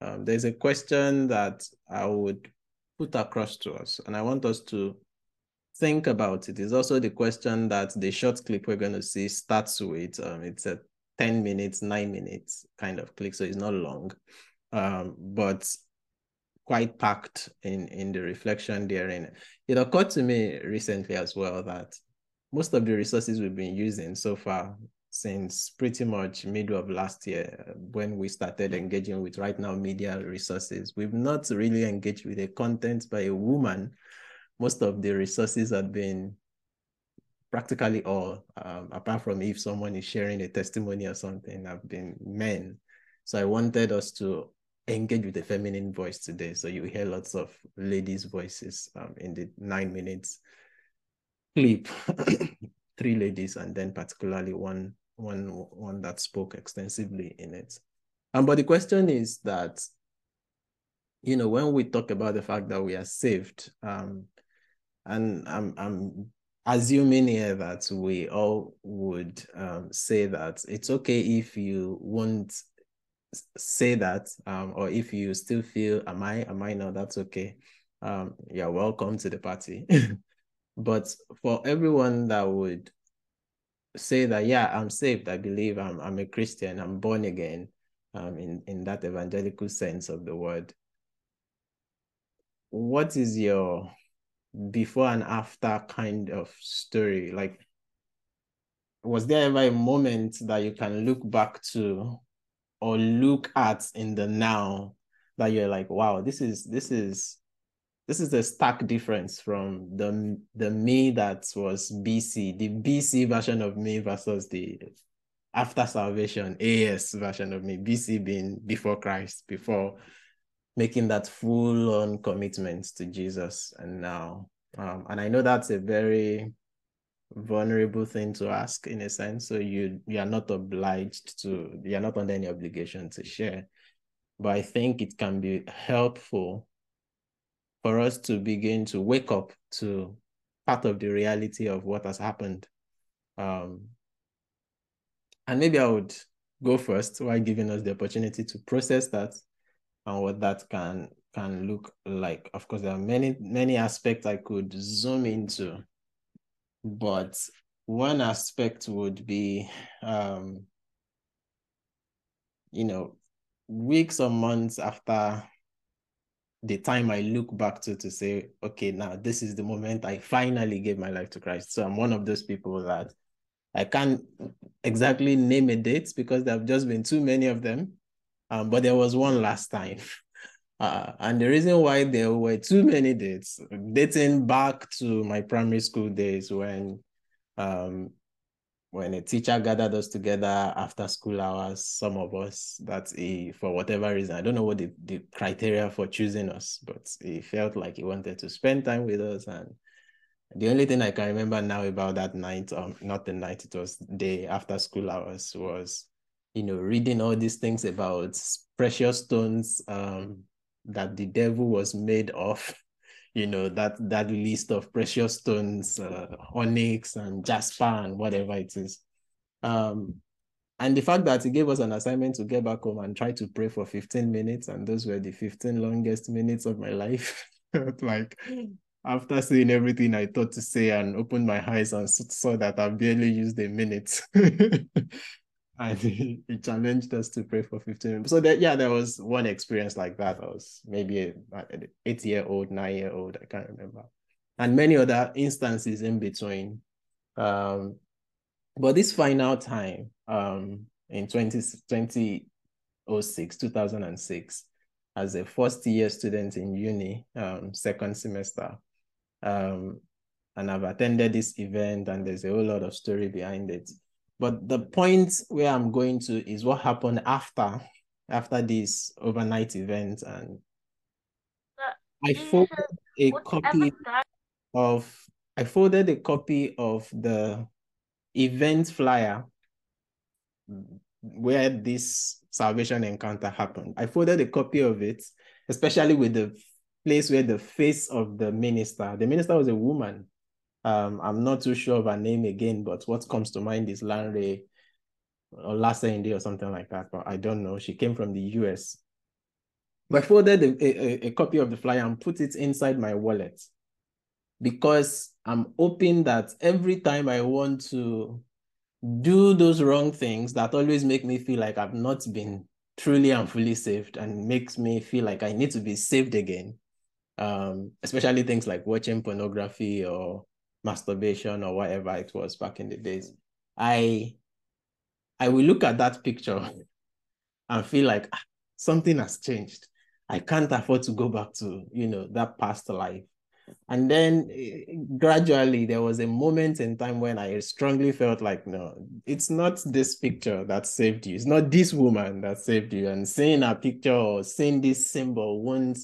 Um, there's a question that I would put across to us, and I want us to think about it. It's also the question that the short clip we're going to see starts with. Um, it's a 10 minutes, nine minutes kind of clip, so it's not long, um, but quite packed in, in the reflection therein. It occurred to me recently as well that most of the resources we've been using so far since pretty much middle of last year when we started engaging with RightNow Media resources. We've not really engaged with a content by a woman. Most of the resources have been practically all, um, apart from if someone is sharing a testimony or something, have been men. So I wanted us to engage with the feminine voice today. So you hear lots of ladies' voices um, in the nine minutes clip, three ladies, and then particularly one one one that spoke extensively in it. Um, but the question is that, you know, when we talk about the fact that we are saved, um, and I'm I'm assuming here that we all would um, say that it's okay if you won't say that, um, or if you still feel, am I, am I not, that's okay. Um, you're welcome to the party. but for everyone that would say that, yeah, I'm saved. I believe I'm, I'm a Christian. I'm born again um, in, in that evangelical sense of the word. What is your before and after kind of story? Like, was there ever a moment that you can look back to or look at in the now that you're like, wow, this is, this is, this is a stark difference from the the me that was BC, the BC version of me versus the after salvation AS version of me, BC being before Christ, before making that full on commitment to Jesus. And now, um, and I know that's a very vulnerable thing to ask in a sense. So you you are not obliged to, you are not under any obligation to share. But I think it can be helpful for us to begin to wake up to part of the reality of what has happened. Um, and maybe I would go first while giving us the opportunity to process that and what that can can look like. Of course, there are many, many aspects I could zoom into, but one aspect would be, um, you know, weeks or months after the time I look back to to say, okay, now this is the moment I finally gave my life to Christ. So I'm one of those people that I can't exactly name a date because there have just been too many of them. Um, but there was one last time. Uh, and the reason why there were too many dates, dating back to my primary school days when um, when a teacher gathered us together after school hours, some of us that he, for whatever reason, I don't know what the, the criteria for choosing us, but he felt like he wanted to spend time with us. And the only thing I can remember now about that night, um, not the night, it was day after school hours, was, you know, reading all these things about precious stones um, that the devil was made of you know that that list of precious stones uh, onyx and jasper and whatever it is. Um and the fact that he gave us an assignment to get back home and try to pray for 15 minutes and those were the 15 longest minutes of my life. Like after seeing everything i thought to say and opened my eyes and saw that i barely used a minute and he, challenged us to pray for 15 minutes. So that yeah, there was one experience like that. I was maybe an eight year old, nine year old, I can't remember, and many other instances in between. Um, but this final time, um, in 20, 2006, 2006, as a first year student in uni, um, second semester, um, and I've attended this event, and there's a whole lot of story behind it. But the point where I'm going to is what happened after after this overnight event, and I folded a copy of I folded a copy of the event flyer where this salvation encounter happened. I folded a copy of it, especially with the place where the face of the minister, the minister was a woman, Um, I'm not too sure of her name again, but what comes to mind is Lanre or last Indy or something like that, but I don't know. She came from the US. But I folded a, a, a copy of the flyer and put it inside my wallet because I'm hoping that every time I want to do those wrong things that always make me feel like I've not been truly and fully saved and makes me feel like I need to be saved again. Um, especially things like watching pornography or masturbation or whatever it was back in the days. I I will look at that picture and feel like ah, something has changed. I can't afford to go back to, you know, that past life. And then eh, gradually there was a moment in time when I strongly felt like, no, it's not this picture that saved you. It's not this woman that saved you. And seeing a picture or seeing this symbol won't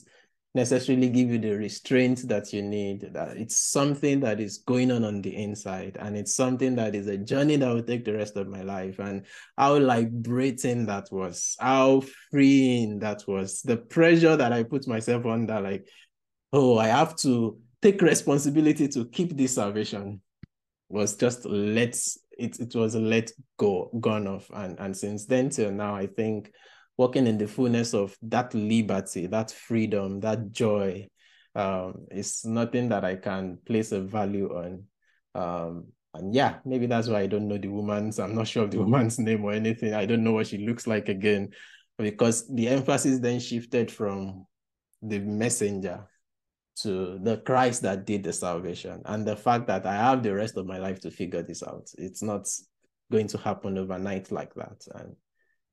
necessarily give you the restraint that you need. That it's something that is going on on the inside, and it's something that is a journey that will take the rest of my life. And how liberating that was, how freeing that was. The pressure that I put myself under, like, oh, I have to take responsibility to keep this salvation, was just let's. It, it was let go gone off and and since then till now i think walking in the fullness of that liberty, that freedom, that joy um, is nothing that I can place a value on. Um, and yeah, maybe that's why I don't know the woman's, I'm not sure of the woman's name or anything. I don't know what she looks like again, because the emphasis then shifted from the messenger to the Christ that did the salvation and the fact that I have the rest of my life to figure this out. It's not going to happen overnight like that. And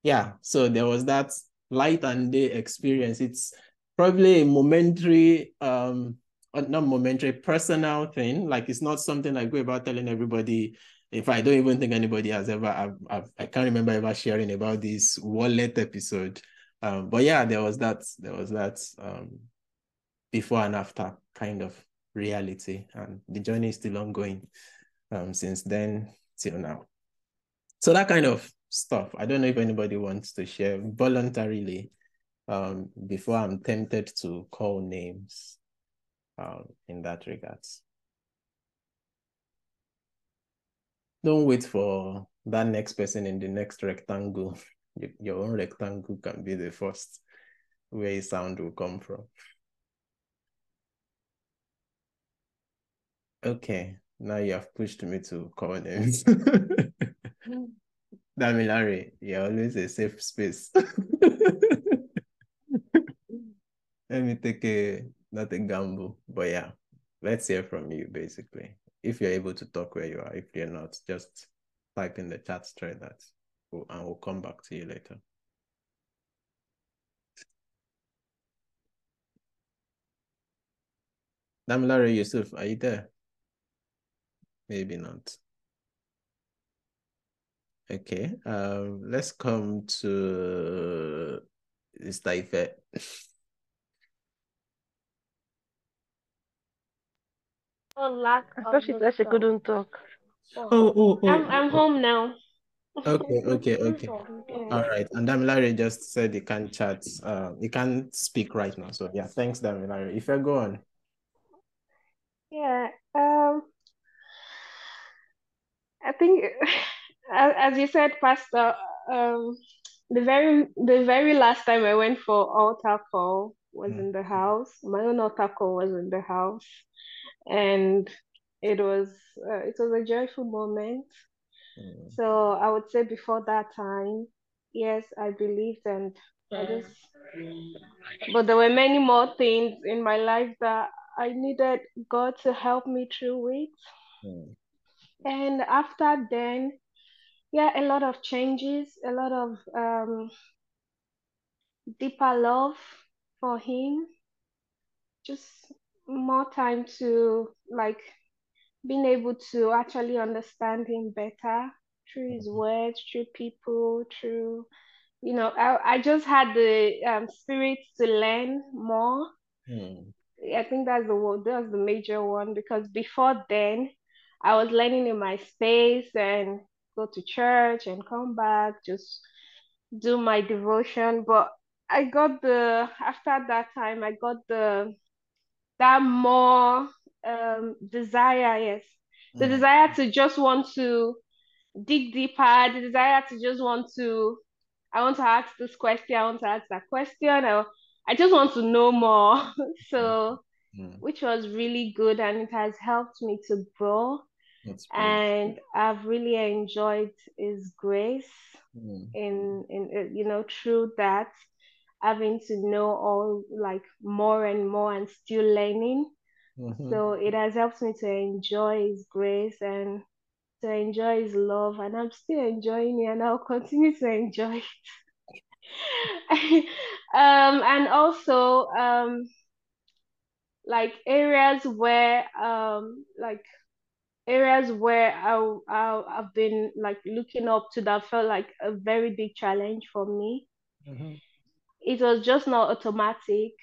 yeah, so there was that light and day experience. It's probably a momentary, um, uh, not momentary, personal thing. Like it's not something I go about telling everybody. If I don't even think anybody has ever, I've, I've, I can't remember ever sharing about this wallet episode. Um, but yeah, there was that, there was that um, before and after kind of reality, and the journey is still ongoing um, since then till now. So that kind of stuff. I don't know if anybody wants to share voluntarily um, before I'm tempted to call names um, in that regards. Don't wait for that next person in the next rectangle. Your own rectangle can be the first where sound will come from. Okay, now you have pushed me to call names. Damilare, you're always a safe space. Let me take a not a gamble, but yeah, let's hear from you basically. If you're able to talk where you are, if you're not, just type in the chat straight that and we'll come back to you later. Damilare Yusuf, are you there? Maybe not. Okay, um, let's come to Staife. Oh, lack I thought she said she couldn't talk. Oh, oh, oh. I'm I'm home now. Okay, okay, okay. All right. And Damilare just said he can't chat. Uh, he can't speak right now. So yeah, thanks, Damilare. If I go on. Yeah. Um. I think as you said, Pastor, um, the very the very last time I went for altar call was mm. in the house. My own altar call was in the house, and it was uh, it was a joyful moment. Mm. So I would say before that time, yes, I believed and I just. But there were many more things in my life that I needed God to help me through it. Mm. And after then, yeah, a lot of changes, a lot of um, deeper love for him, just more time to like being able to actually understand him better through his words, through people, through you know, I, I just had the um, spirit to learn more. Hmm. I think that's the that's the major one because before then I was learning in my space and go to church and come back, just do my devotion. But I got the after that time, I got the that more um, desire, yes, the Mm. desire to just want to dig deeper, the desire to just want to, I want to ask this question, I want to ask that question, I, I just want to know more. so, Mm. which was really good and it has helped me to grow. And I've really enjoyed His grace Mm. in in uh, you know through that having to know all like more and more and still learning Mhm. so it has helped me to enjoy his grace and to enjoy his love and i'm still enjoying it and i'll continue to enjoy it um and also um like areas where um like areas where I, I I've been like looking up to that felt like a very big challenge for me Mhm. it was just not automatic.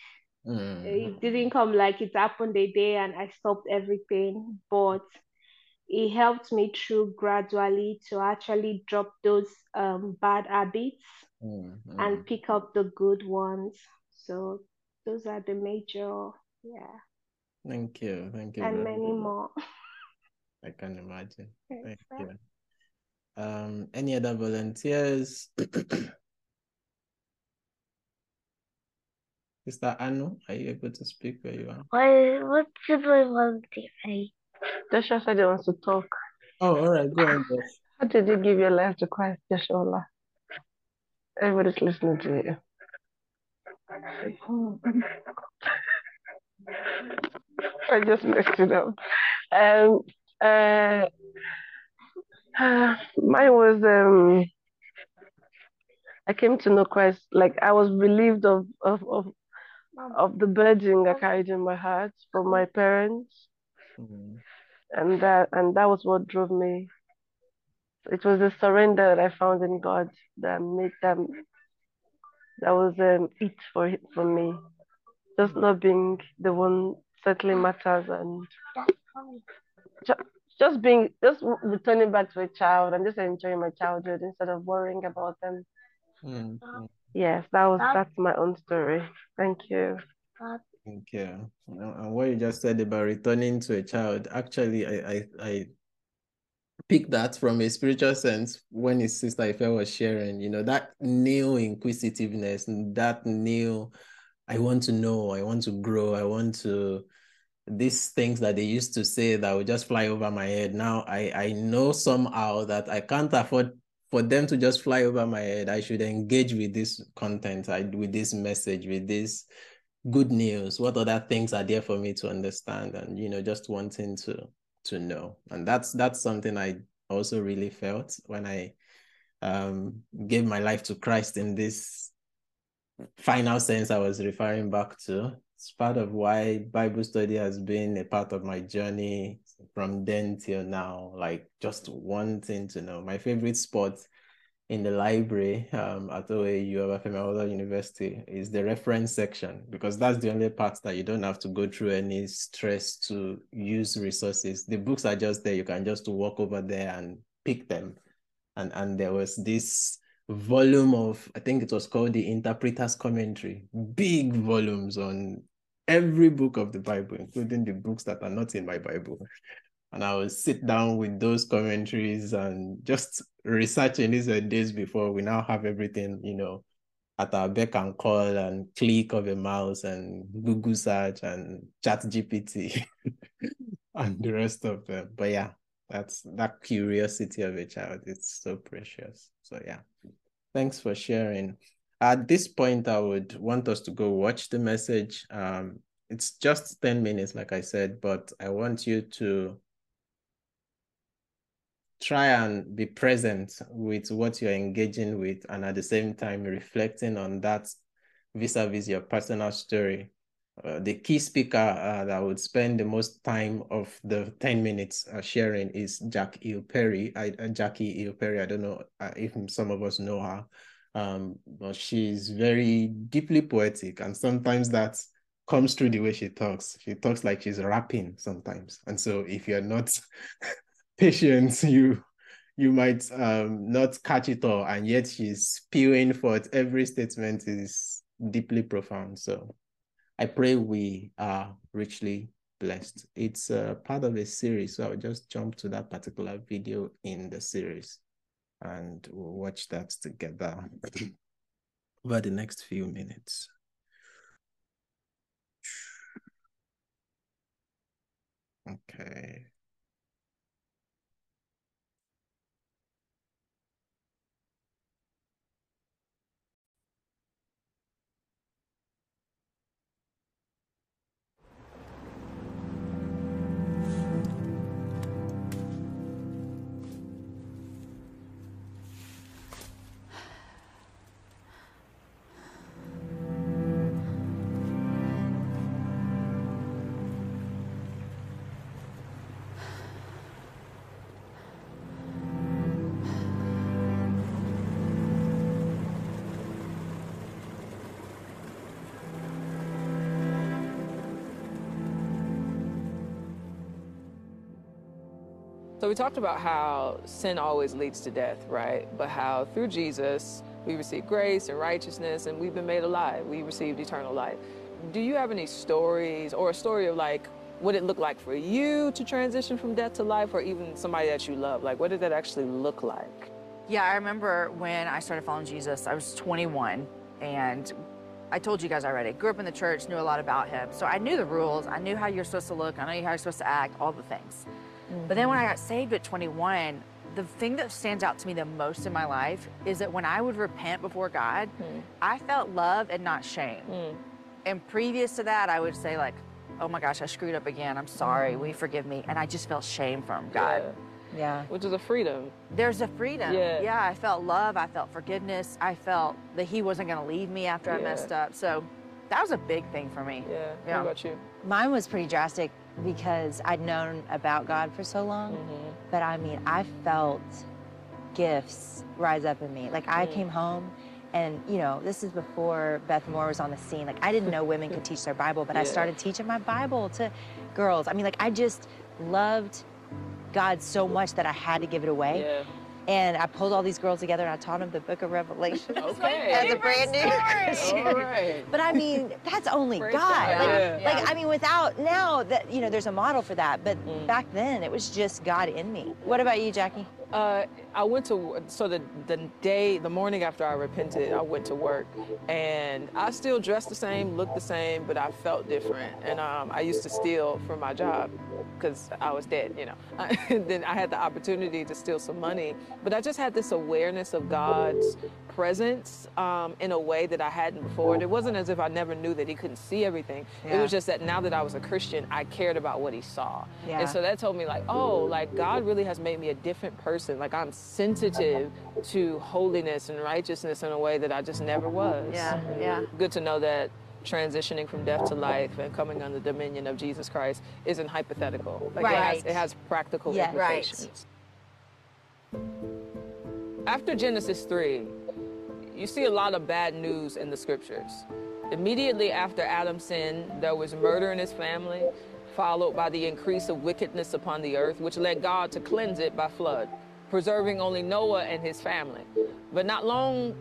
Mm. It didn't come like it happened a day and I stopped everything, but it helped me through gradually to actually drop those um, bad habits Mm. Mm. and pick up the good ones. So those are the major, yeah, Thank you. Thank you. and many much. more. I can imagine. Thank you. Um, any other volunteers? Mr. Anu, are you able to speak where you are? Why, what did my volunteer? Joshua said he wants to talk. Oh, all right. Go on, Josh. How did you give your life to Christ, Joshua? Everybody's listening to you. I just messed it up. Um, uh, uh, mine was um, I came to know Christ. Like I was relieved of of of, of the burden I carried in my heart from my parents, Mm. and that and that was what drove me. It was the surrender that I found in God that made them. That was um, it for for me. Just not being the one settling matters and just being just returning back to a child and just enjoying my childhood instead of worrying about them. Mm. Mm. Yes, that was that's my own story. Thank you. Thank you. And and what you just said about returning to a child, actually, I I, I picked that from a spiritual sense when his sister Ife was sharing, you know, that new inquisitiveness, that new, I want to know, I want to grow, I want to, these things that they used to say that would just fly over my head. Now I, I know somehow that I can't afford for them to just fly over my head. I should engage with this content, I, with this message, with this good news. What other things are there for me to understand? And, you know, just wanting to to know. And that's that's something I also really felt when I um gave my life to Christ in this final sense I was referring back to. It's part of why Bible study has been a part of my journey from then till now. Like just one thing to know. My favorite spot in the library um, at OAU Obafemi Awolowo University is the reference section because that's the only part that you don't have to go through any stress to use resources. The books are just there. You can just walk over there and pick them. And and there was this volume of I think it was called the Interpreter's Commentary, big volumes on every book of the Bible, including the books that are not in my Bible and I will sit down with those commentaries and just researching these days before we now have everything, you know, at our beck and call and click of a mouse and Google search and ChatGPT and the rest of them. But yeah, that's that curiosity of a child. It's so precious. So yeah, thanks for sharing. At this point, I would want us to go watch the message. Um, it's just 10 minutes, like I said, but I want you to try and be present with what you're engaging with and at the same time reflecting on that vis-a-vis your personal story. Uh, the key speaker uh, that would spend the most time of the 10 minutes uh, sharing is Jack Hill Perry. I, uh, Jackie Hill Perry, I don't know uh, if some of us know her, um, but she's very deeply poetic and sometimes that comes through the way she talks. She talks like she's rapping sometimes. And so if you're not patient, you you might um, not catch it all, and yet she's spewing forth every statement is deeply profound. So I pray we are richly blessed. It's part of a series, so I'll just jump to that particular video in the series and we'll watch that together over the next few minutes. Okay. So we talked about how sin always leads to death, right? But how through Jesus, we receive grace and righteousness and we've been made alive. We received eternal life. Do you have any stories or a story of like what it looked like for you to transition from death to life or even somebody that you love? Like what did that actually look like? Yeah, I remember when I started following Jesus, I was 21 and I told you guys already, grew up in the church, knew a lot about him. So I knew the rules, I knew how you're supposed to look, I knew how you're supposed to act, all the things. But then when I got saved at 21, the thing that stands out to me the most in my life is that when I would repent before God, hmm. I felt love and not shame. Hmm. And previous to that, I would say like, "Oh my gosh, I screwed up again. I'm sorry. Will you forgive me?" And I just felt shame from God. Yeah. Which is a freedom. There's a freedom. Yeah. Yeah, I felt love. I felt forgiveness. I felt that He wasn't going to leave me after I messed up. So that was a big thing for me. Yeah. Yeah. What about you? Mine was pretty drastic because I'd known about God for so long. Mm-hmm. But I mean, I felt gifts rise up in me. Like I mm-hmm. came home and, you know, this is before Beth Moore was on the scene. Like I didn't know women could teach their Bible, but I started teaching my Bible to girls. I mean, like I just loved God so much that I had to give it away. Yeah. And I pulled all these girls together and I taught them the book of Revelation Okay. as a brand new Christian. All right. But I mean, that's only Praise God. God. Like, Yeah. like, I mean, without now that you know, there's a model for that. But Mm. back then, it was just God in me. What about you, Jackie? Uh, I went to so the the day the morning after I repented, I went to work, and I still dressed the same, looked the same, but I felt different. And um, I used to steal from my job because I was dead, you know. and then I had the opportunity to steal some money, but I just had this awareness of God's presence um, in a way that I hadn't before. And it wasn't as if I never knew that He couldn't see everything. It was just that now that I was a Christian, I cared about what He saw. Yeah. And so that told me like, oh, like God really has made me a different person. Like I'm sensitive to holiness and righteousness in a way that I just never was. Yeah, yeah. Good to know that transitioning from death to life and coming under the dominion of Jesus Christ isn't hypothetical. Like it, has, Right. it has practical Yeah. Right. implications. After Genesis 3, you see a lot of bad news in the scriptures. Immediately after Adam sinned, there was murder in his family, followed by the increase of wickedness upon the earth, which led God to cleanse it by flood, preserving only Noah and his family. But not long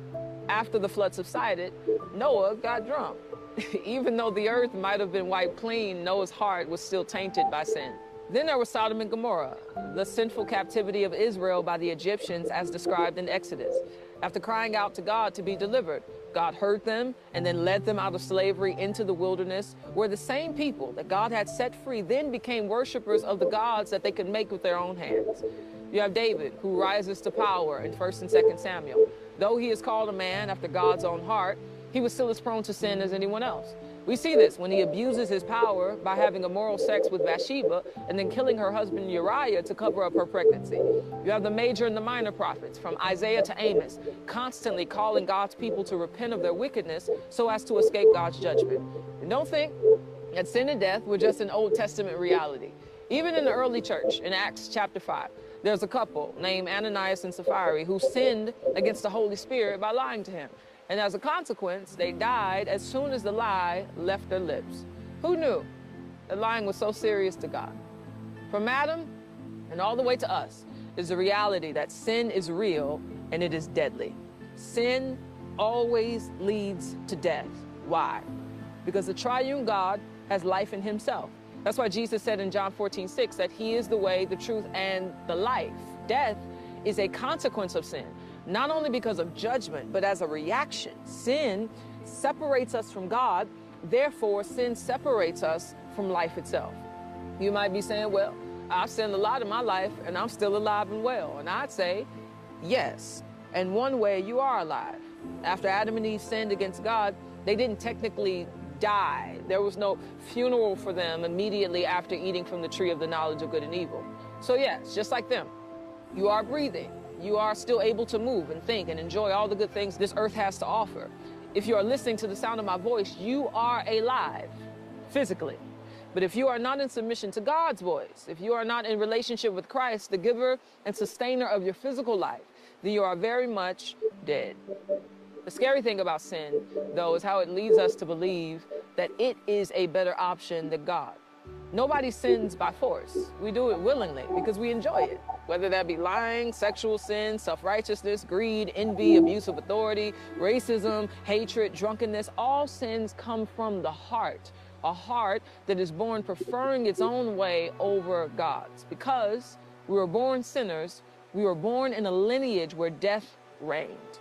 after the flood subsided, Noah got drunk. Even though the earth might have been wiped clean, Noah's heart was still tainted by sin. Then there was Sodom and Gomorrah, the sinful captivity of Israel by the Egyptians as described in Exodus. After crying out to God to be delivered, God heard them and then led them out of slavery into the wilderness, where the same people that God had set free then became worshipers of the gods that they could make with their own hands. You have David, who rises to power in 1st and 2nd Samuel. Though he is called a man after God's own heart, he was still as prone to sin as anyone else. We see this when he abuses his power by having immoral sex with Bathsheba and then killing her husband Uriah to cover up her pregnancy. You have the major and the minor prophets, from Isaiah to Amos, constantly calling God's people to repent of their wickedness so as to escape God's judgment. And don't think that sin and death were just an Old Testament reality. Even in the early church, in Acts chapter 5, there's a couple named Ananias and Sapphira who sinned against the Holy Spirit by lying to him. And as a consequence, they died as soon as the lie left their lips. Who knew that lying was so serious to God? From Adam and all the way to us is the reality that sin is real and it is deadly. Sin always leads to death. Why? Because the triune God has life in himself. That's why Jesus said in John 14, 6 that he is the way, the truth, and the life. Death is a consequence of sin, not only because of judgment, but as a reaction. Sin separates us from God, therefore, sin separates us from life itself. You might be saying, well, I've sinned a lot in my life and I'm still alive and well. And I'd say, yes. And one way you are alive. After Adam and Eve sinned against God, they didn't technically die. There was no funeral for them immediately after eating from the tree of the knowledge of good and evil. So, yes, just like them, you are breathing. You are still able to move and think and enjoy all the good things this earth has to offer. If you are listening to the sound of my voice, you are alive physically. But if you are not in submission to God's voice, if you are not in relationship with Christ, the giver and sustainer of your physical life, then you are very much dead. The scary thing about sin, though, is how it leads us to believe that it is a better option than God. Nobody sins by force. We do it willingly because we enjoy it. Whether that be lying, sexual sin, self righteousness, greed, envy, abuse of authority, racism, hatred, drunkenness, all sins come from the heart a heart that is born preferring its own way over God's. Because we were born sinners, we were born in a lineage where death reigned.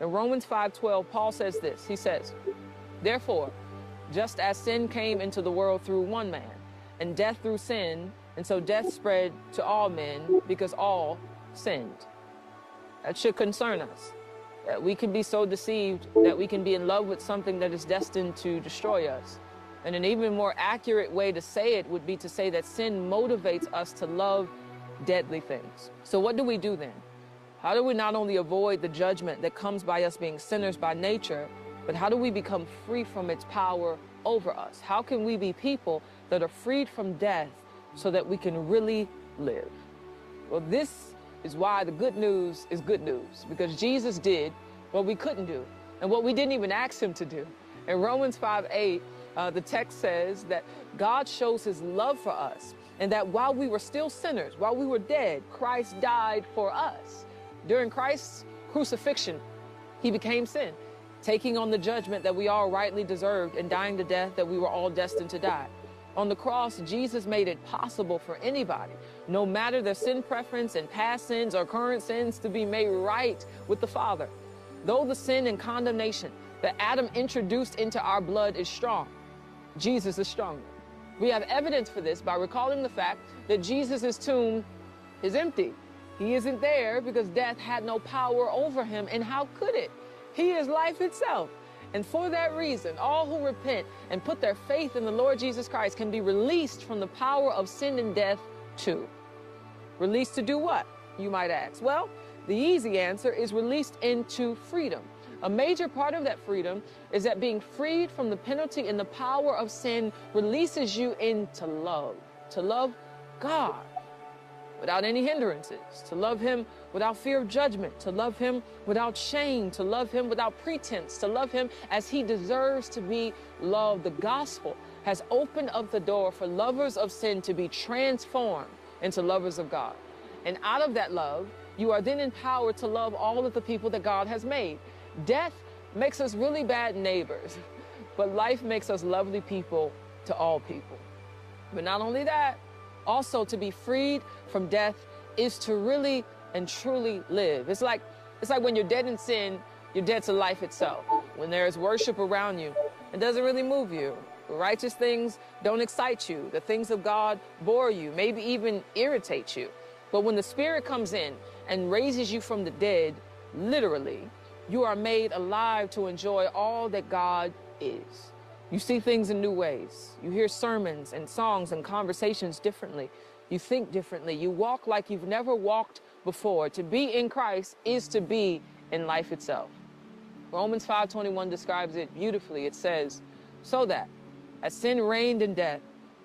In Romans 5:12, Paul says this. He says, "Therefore, just as sin came into the world through one man, and death through sin, and so death spread to all men because all sinned." That should concern us. That we can be so deceived that we can be in love with something that is destined to destroy us. And an even more accurate way to say it would be to say that sin motivates us to love deadly things. So, what do we do then? How do we not only avoid the judgment that comes by us being sinners by nature, but how do we become free from its power over us? How can we be people that are freed from death so that we can really live? Well, this is why the good news is good news, because Jesus did what we couldn't do and what we didn't even ask him to do. In Romans 5 8, uh, the text says that God shows his love for us and that while we were still sinners, while we were dead, Christ died for us. During Christ's crucifixion, he became sin, taking on the judgment that we all rightly deserved and dying the death that we were all destined to die. On the cross, Jesus made it possible for anybody, no matter their sin preference and past sins or current sins, to be made right with the Father. Though the sin and condemnation that Adam introduced into our blood is strong, Jesus is stronger. We have evidence for this by recalling the fact that Jesus' tomb is empty. He isn't there because death had no power over him, and how could it? He is life itself. And for that reason, all who repent and put their faith in the Lord Jesus Christ can be released from the power of sin and death too. Released to do what, you might ask? Well, the easy answer is released into freedom. A major part of that freedom is that being freed from the penalty and the power of sin releases you into love, to love God without any hindrances, to love Him without fear of judgment, to love Him without shame, to love Him without pretense, to love Him as He deserves to be loved. The gospel has opened up the door for lovers of sin to be transformed into lovers of God. And out of that love, you are then empowered to love all of the people that God has made. Death makes us really bad neighbors, but life makes us lovely people to all people. But not only that, also to be freed from death is to really and truly live. It's like it's like when you're dead in sin, you're dead to life itself. When there's worship around you, it doesn't really move you. Righteous things don't excite you. The things of God bore you, maybe even irritate you. But when the Spirit comes in and raises you from the dead, literally, you are made alive to enjoy all that God is. You see things in new ways. You hear sermons and songs and conversations differently. You think differently. You walk like you've never walked before. To be in Christ is to be in life itself. Romans 5:21 describes it beautifully. It says, "So that as sin reigned in death,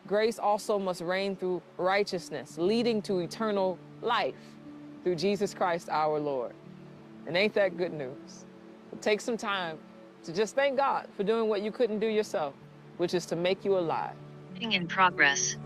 grace also must reign through righteousness, leading to eternal life through Jesus Christ our Lord." And ain't that good news? take some time to just thank God for doing what you couldn't do yourself, which is to make you alive. In progress.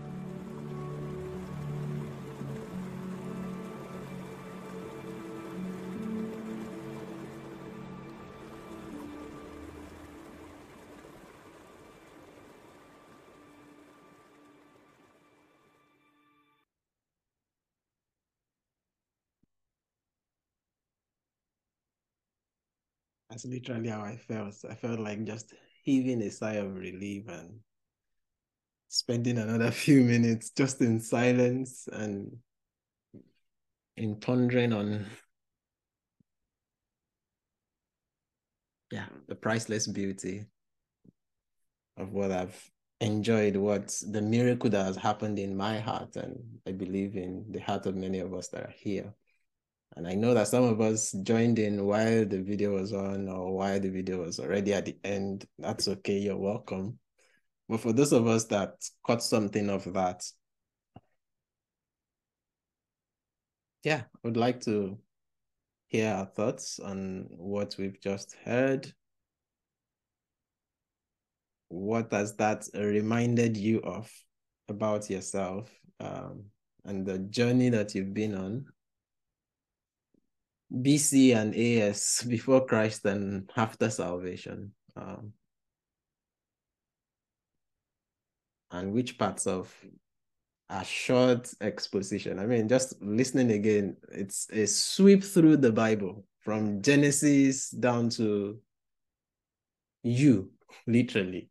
That's literally how I felt. I felt like just heaving a sigh of relief and spending another few minutes just in silence and in pondering on yeah the priceless beauty of what I've enjoyed, what the miracle that has happened in my heart, and I believe in the heart of many of us that are here. And I know that some of us joined in while the video was on or while the video was already at the end. That's okay, you're welcome. But for those of us that caught something of that, yeah, I would like to hear our thoughts on what we've just heard. What has that reminded you of about yourself um, and the journey that you've been on? BC and AS before Christ and after salvation. Um, and which parts of a short exposition. I mean, just listening again, it's a sweep through the Bible from Genesis down to you, literally.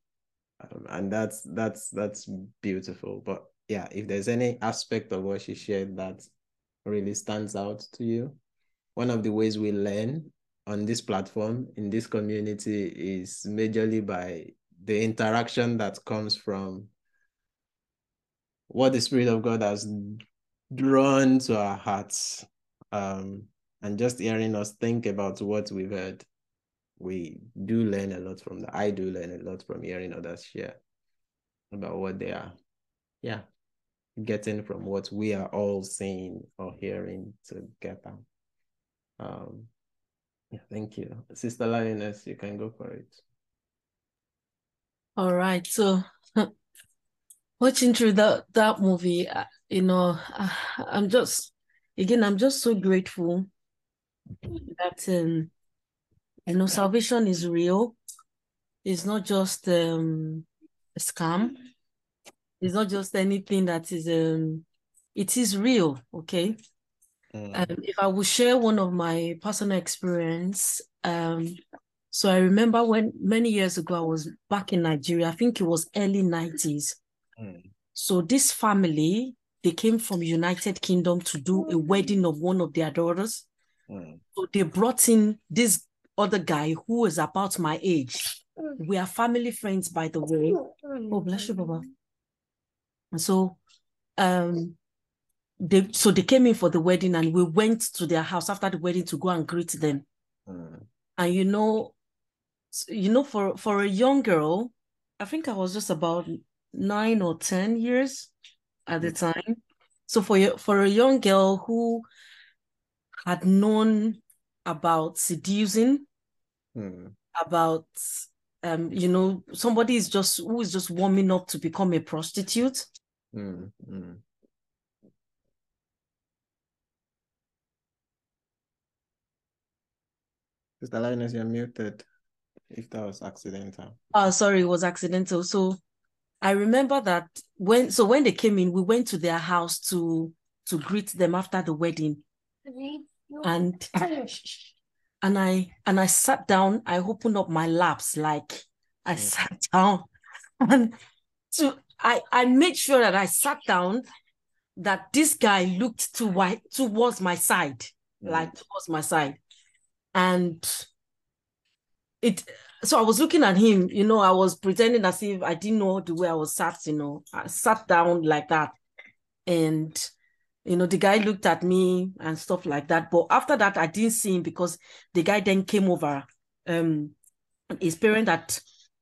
Um, and that's that's that's beautiful. But yeah, if there's any aspect of what she shared that really stands out to you, one of the ways we learn on this platform in this community is majorly by the interaction that comes from what the Spirit of God has drawn to our hearts. Um, and just hearing us think about what we've heard, we do learn a lot from that. I do learn a lot from hearing others share about what they are, yeah, getting from what we are all seeing or hearing together. Um, yeah, thank you. Sister Lioness, you can go for it. All right. So watching through that that movie, uh, you know, uh, I'm just again, I'm just so grateful that um, you know, salvation is real. It's not just um, a scam. It's not just anything that is um, it is real. Okay. Mm. Um, if I will share one of my personal experience, um, so I remember when many years ago I was back in Nigeria. I think it was early nineties. Mm. So this family, they came from United Kingdom to do a wedding of one of their daughters. Mm. So they brought in this other guy who is about my age. We are family friends, by the way. Oh, bless you, Baba. And so um they so they came in for the wedding and we went to their house after the wedding to go and greet them. Mm. And you know, you know, for for a young girl, I think I was just about nine or 10 years at the mm. time. So for, for a young girl who had known about seducing, mm. about um, you know, somebody is just who is just warming up to become a prostitute. Mm. Sister Linus, you're muted if that was accidental. Oh, sorry, it was accidental. So I remember that when so when they came in, we went to their house to to greet them after the wedding. And and I and I sat down, I opened up my laps like I mm. sat down and so I I made sure that I sat down that this guy looked to white towards my side, mm. like towards my side. And it so I was looking at him, you know, I was pretending as if I didn't know the way I was sat, you know, I sat down like that. And, you know, the guy looked at me and stuff like that. But after that, I didn't see him because the guy then came over. Um, his parent had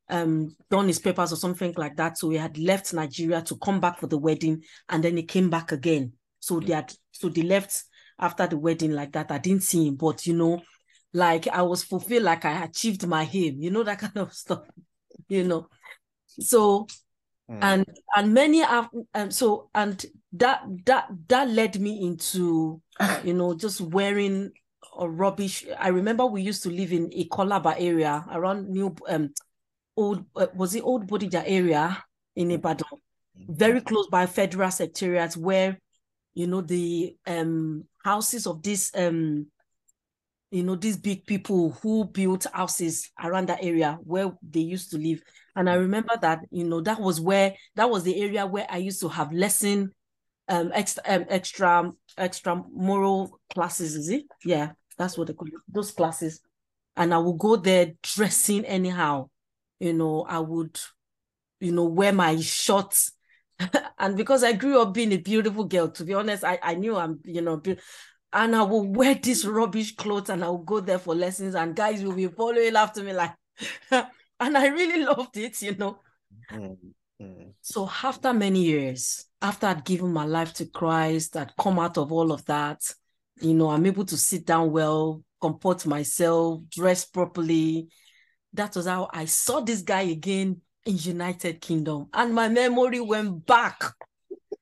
um done his papers or something like that. So he had left Nigeria to come back for the wedding, and then he came back again. So they had so they left after the wedding like that. I didn't see him, but you know, like I was fulfilled, like I achieved my aim, you know, that kind of stuff, you know. So mm. and and many have um, so and that that that led me into you know just wearing a rubbish. I remember we used to live in a Ikolaba area around New um old uh, was it old Bodija area in mm. Ibadan, very close by Federal Secretariat where you know the um houses of this um you know, these big people who built houses around that area where they used to live. And I remember that, you know, that was where that was the area where I used to have lesson um extra um, extra extra mural classes, is it? Yeah, that's what they call it, those classes. And I would go there dressing anyhow. You know, I would, you know, wear my shorts. and because I grew up being a beautiful girl, to be honest, I, I knew I'm, you know, and I will wear this rubbish clothes and I will go there for lessons and guys will be following after me like and I really loved it, you know. Mm, mm, So after many years, after I'd given my life to Christ, I'd come out of all of that, you know, I'm able to sit down well, comport myself, dress properly. That was how I saw this guy again in United Kingdom. And my memory went back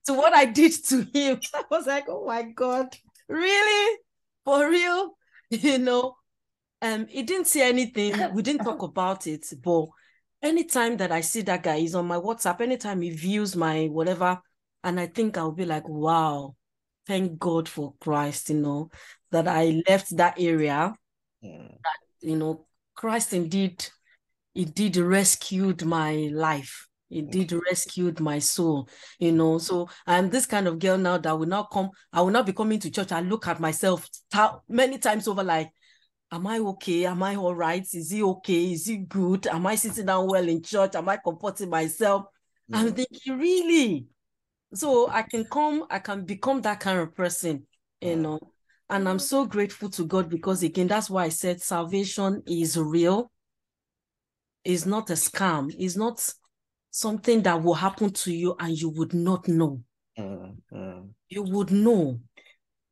to what I did to him. I was like, oh my God, really? For real? You know, um, he didn't say anything. We didn't talk about it, but anytime that I see that guy, he's on my WhatsApp, anytime he views my whatever, and I think I'll be like, wow, thank God for Christ, you know, that I left that area. mm, You know, Christ indeed, indeed rescued my life. It did rescued my soul, you know. So I'm this kind of girl now that will not come, I will not be coming to church. I look at myself many times over, like, am I okay? Am I all right? Is he okay? Is he good? Am I sitting down well in church? Am I comforting myself? I'm mm, thinking, really? So I can come, I can become that kind of person, you know. And I'm so grateful to God because again, that's why I said salvation is real. It's not a scam. It's not something that will happen to you and you would not know. mm, mm, You would know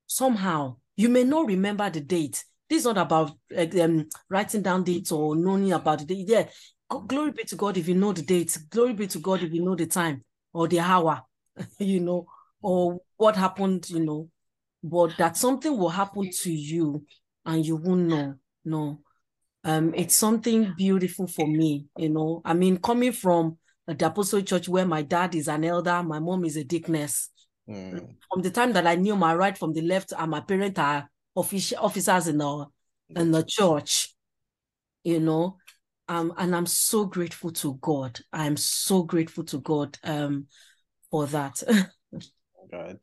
somehow. You may not remember the date. This is not about um, writing down dates or knowing about the date. Yeah, glory be to God if you know the date. Glory be to God if you know the time or the hour, you know, or what happened, you know. But that something will happen to you and you won't know. No. Um, it's something beautiful for me, you know. I mean, coming from the Apostle Church where my dad is an elder, my mom is a deaconess mm, from the time that I knew my right from the left, and my parents are official officers in the in the church, you know. Um, and I'm so grateful to God. I'm so grateful to God um for that. God.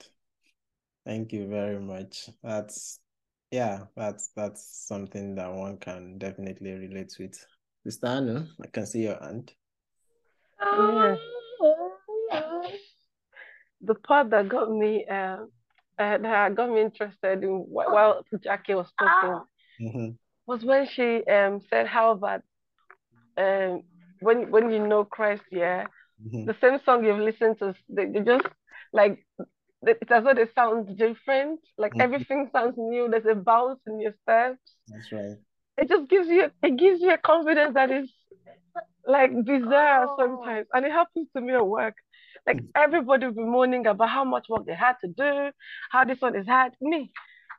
Thank you very much. That's yeah, that's that's something that one can definitely relate with. Sister Anu, I can see your hand. Yeah. The part that got me, uh, uh, that got me interested in while Jackie was talking Mhm, was when she um said how that um when when you know Christ, yeah, mhm, the same song you've listened to, they, they just like they- it's as though they sound different. Like Mhm. everything sounds new. There's a bounce in your steps. That's right. It just gives you it gives you a confidence that is like bizarre sometimes, and it happens to me at work. Like everybody will be moaning about how much work they had to do, how this one is hard. Me,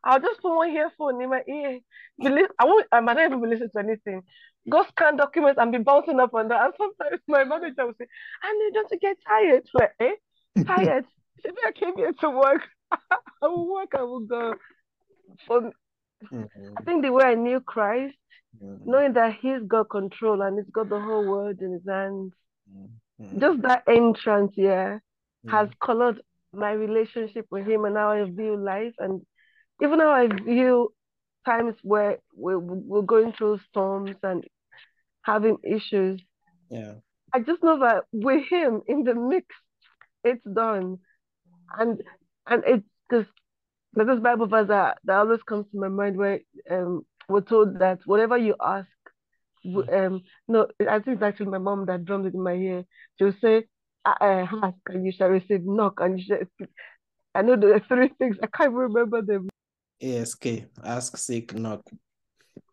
I'll just put one earphone in my ear. I won't. I might not even be listening to anything. Go scan documents and be bouncing up and down. And sometimes my manager will say, "I don't you get tired?" Like, eh? Tired? Maybe I came here to work. I will work. I will go. For Mhm, I think the way I knew Christ, mhm, knowing that He's got control and He's got the whole world in His hands. mhm, Just that entrance, yeah, has mhm, colored my relationship with Him and how I view life, and even how I view times where we're, we're going through storms and having issues. Yeah. I just know that with Him in the mix, it's done, and and it's because there's this Bible verse that, that always comes to my mind where um we're told that whatever you ask, um no, I think it's actually my mom that drummed it in my ear. She'll say, uh, uh, ask and you shall receive, knock and you shall. receive." I know the three things. I can't remember them. ASK, ask, seek, knock.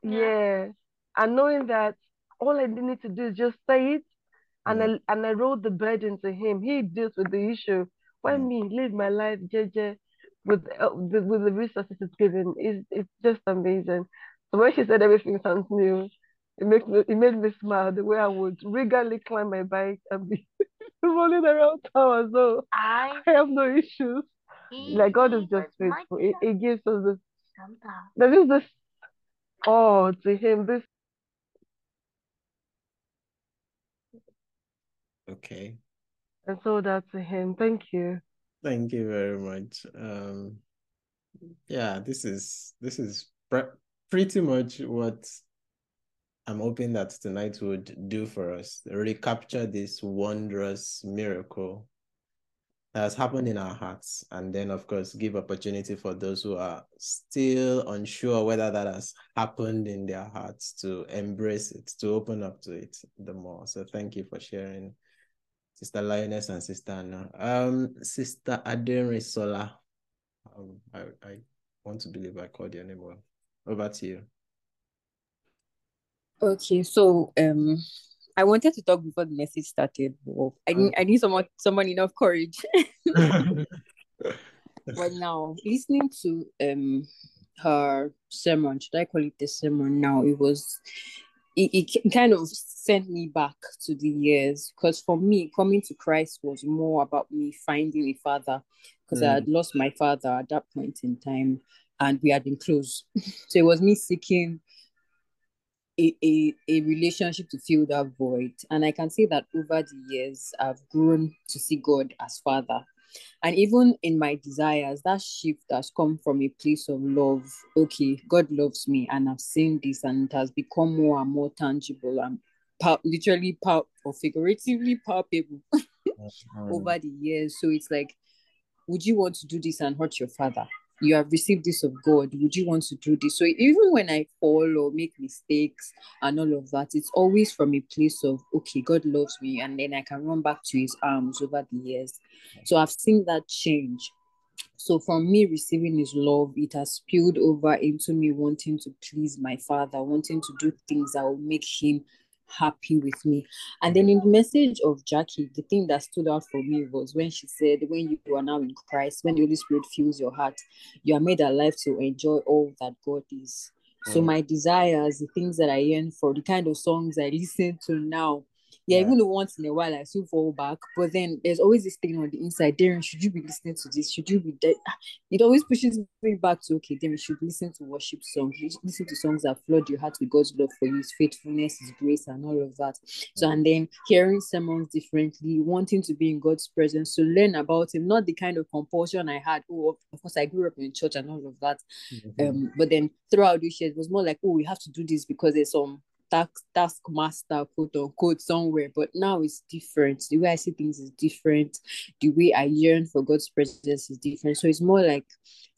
Yeah, and knowing that all I need to do is just say it, and I and I roll the burden to him. He deals with the issue. Why Mm. me live my life, JJ, with uh, the, with the resources it's given is it's just amazing. So when she said everything sounds new, it makes me it made me smile the way I would regularly climb my bike and be rolling around town So though I have no issues. Like God is just faithful. It, it gives us this there is this all to him. This Okay. And so that to him. Thank you. Thank you very much. Um, yeah, this is this is pre pretty much what I'm hoping that tonight would do for us. Recapture this wondrous miracle that has happened in our hearts, and then of course give opportunity for those who are still unsure whether that has happened in their hearts to embrace it, to open up to it the more. So thank you for sharing. Sister Lioness and Sister Anna. Um, Sister Adere Sola. Um, I, I want to believe I called your name well. Over to you. Okay, so um, I wanted to talk before the message started. I need I need someone someone enough courage. but now listening to um her sermon, should I call it the sermon now? It was it, it kind of sent me back to the years because for me coming to christ was more about me finding a father because mm. i had lost my father at that point in time and we had been close so it was me seeking a, a, a relationship to fill that void and i can say that over the years i've grown to see god as father and even in my desires, that shift has come from a place of love. Okay, God loves me, and I've seen this, and it has become more and more tangible and pal- literally pal- or figuratively palpable over the years. So it's like, would you want to do this and hurt your father? You have received this of God. Would you want to do this? So even when I fall or make mistakes and all of that, it's always from a place of okay, God loves me, and then I can run back to His arms over the years. So I've seen that change. So from me receiving His love, it has spilled over into me wanting to please my Father, wanting to do things that will make Him happy with me. And then in the message of Jackie, the thing that stood out for me was when she said, When you are now in Christ, when the Holy Spirit fills your heart, you are made alive to enjoy all that God is. So mm. my desires, the things that I yearn for, the kind of songs I listen to now, yeah, even though once in a while I still fall back, but then there's always this thing on the inside. Darren, should you be listening to this? Should you be dead? It always pushes me back to okay, then we should listen to worship songs, listen to songs that flood your heart with God's love for you, His faithfulness, His grace, and all of that. So, and then hearing sermons differently, wanting to be in God's presence, to learn about Him, not the kind of compulsion I had. Oh, of course, I grew up in church and all of that. Mm-hmm. Um, but then throughout this year, it was more like, oh, we have to do this because there's some task taskmaster quote unquote somewhere but now it's different. The way i see things is different. The way i yearn for god's presence is different. So it's more like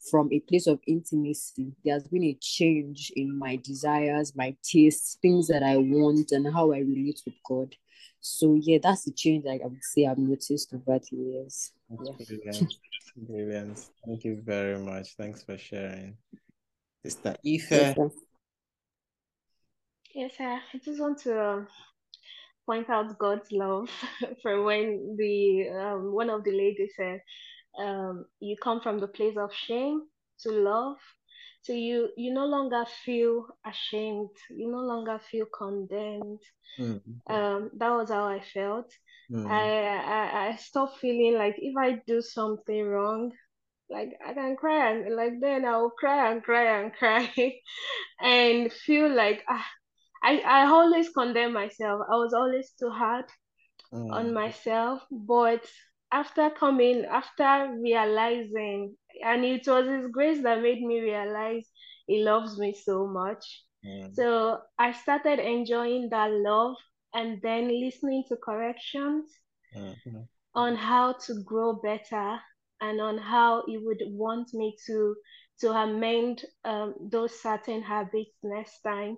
from a place of intimacy there's been a change in my desires my tastes things that i want and how i relate with god. So yeah that's the change i would say i've noticed over the years. Yeah. brilliant. Brilliant. Thank you very much. Thanks for sharing. Sister Ife, yes, Yes, I just want to um, point out God's love for when the um, one of the ladies said, um, "You come from the place of shame to love." So you you no longer feel ashamed. You no longer feel condemned. Mm-hmm. Um, that was how I felt. Mm-hmm. I, I I stopped feeling like if I do something wrong, like I can cry and like then I'll cry and cry and cry, and feel like ah I, I always condemn myself. I was always too hard mm. on myself. But after coming, after realizing, and it was His grace that made me realize He loves me so much. Mm. So I started enjoying that love and then listening to corrections mm-hmm. on how to grow better and on how He would want me to to amend um, those certain habits next time.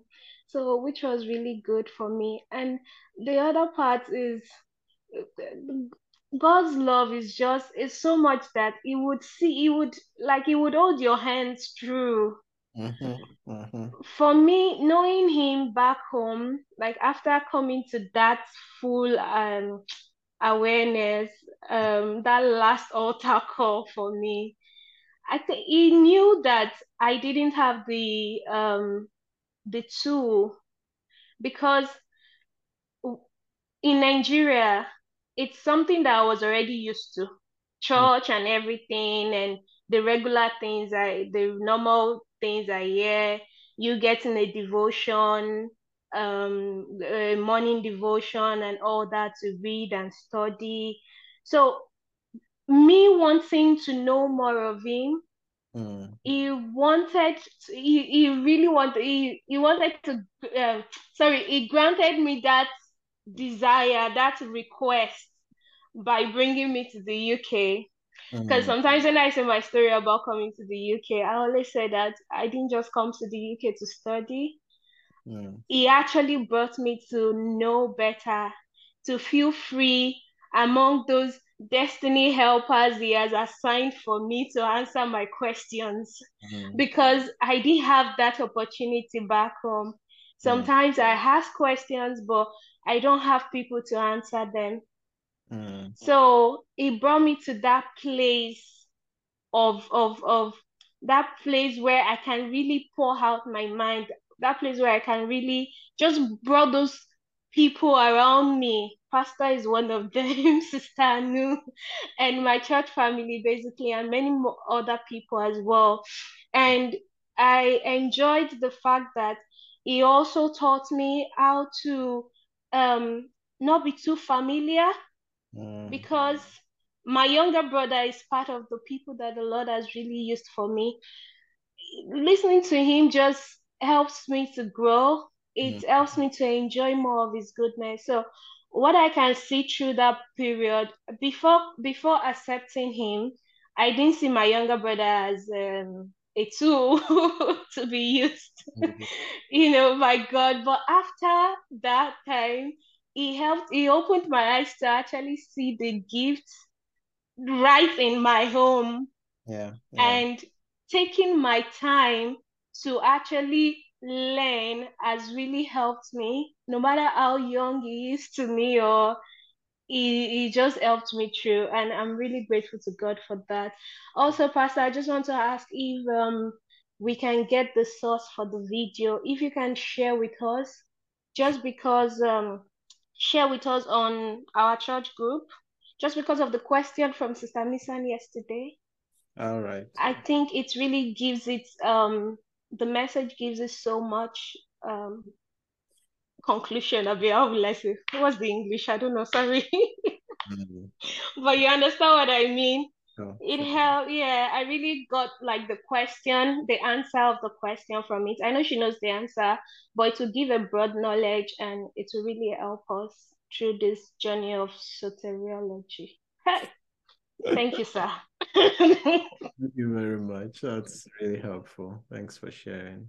So, which was really good for me. And the other part is God's love is just is so much that He would see, He would like He would hold your hands through. Mm-hmm, mm-hmm. For me, knowing Him back home, like after coming to that full um awareness, um, that last altar call for me, I think he knew that I didn't have the um the two because in Nigeria it's something that I was already used to church and everything and the regular things I the normal things I hear you getting a devotion, um, a morning devotion, and all that to read and study. So, me wanting to know more of him, Mm. he wanted, to, he, he really wanted, he, he wanted to, uh, sorry, he granted me that desire, that request by bringing me to the UK. Because Mm. sometimes when I say my story about coming to the UK, I always say that I didn't just come to the UK to study. Mm. He actually brought me to know better, to feel free among those destiny helpers he has assigned for me to answer my questions Mm. because I didn't have that opportunity back home. Sometimes I ask questions, but I don't have people to answer them. Mm. So it brought me to that place of of of that place where I can really pour out my mind, that place where I can really just brought those people around me. Pastor is one of them, Sister Anu, and my church family basically, and many more other people as well. And I enjoyed the fact that he also taught me how to um not be too familiar Mm. because my younger brother is part of the people that the Lord has really used for me. Listening to him just helps me to grow. It Mm. helps me to enjoy more of his goodness. So what I can see through that period before before accepting him, I didn't see my younger brother as um, a tool to be used, Mhm. you know, by God. But after that time, he helped, he opened my eyes to actually see the gifts right in my home Yeah. Yeah. and taking my time to actually learn has really helped me. No matter how young he is to me or he, he just helped me through and i'm really grateful to god for that. Also pastor i just want to ask if um we can get the source for the video. If you can share with us just because um share with us on our church group just because of the question from sister misan yesterday. All right. I think it really gives it um the message gives us so much um conclusion of it. How will I? What's the English? I don't know, sorry. Mm. But you understand what I mean? Sure, It sure. helped, yeah. I really got like the question, the answer of the question from it. I know she knows the answer, but it will give a broad knowledge and it will really help us through this journey of soteriology. Hey, thank you, sir. Thank you very much. That's really helpful. Thanks for sharing.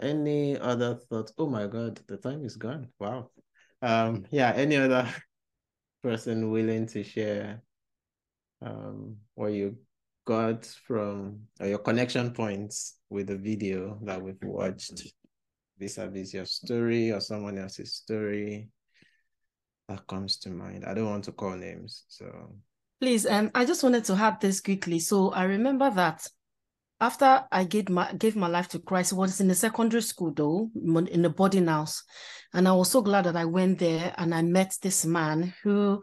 Any other thoughts? Oh my God, the time is gone. Wow. Um, yeah, any other person willing to share um what you got from or your connection points with the video that we've watched vis-a-vis your story or someone else's story that comes to mind. I don't want to call names, so Please, um, I just wanted to add this quickly. So I remember that after I gave my gave my life to Christ, it was in the secondary school though, in the boarding house, and I was so glad that I went there and I met this man who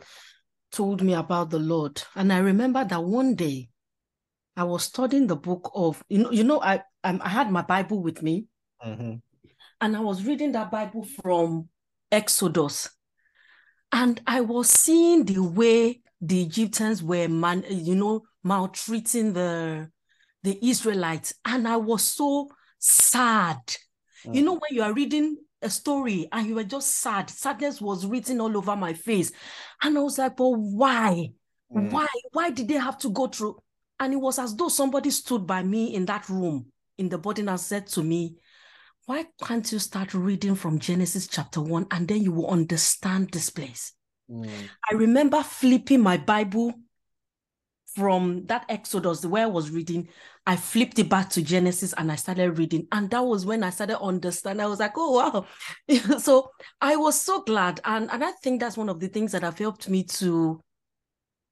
told me about the Lord. And I remember that one day, I was studying the book of you know you know I um, I had my Bible with me, Mhm. and I was reading that Bible from Exodus. And I was seeing the way the Egyptians were man, you know, maltreating the the Israelites. And I was so sad. You know, when you are reading a story and you were just sad, sadness was written all over my face. And I was like, but why? Mm. Why? Why did they have to go through? And it was as though somebody stood by me in that room in the body and said to me, why can't you start reading from Genesis chapter 1 and then you will understand this place? Mm. I remember flipping my Bible from that Exodus where I was reading. I flipped it back to Genesis and I started reading. And that was when I started understanding. I was like, oh, wow. so I was so glad. And, and I think that's one of the things that have helped me to,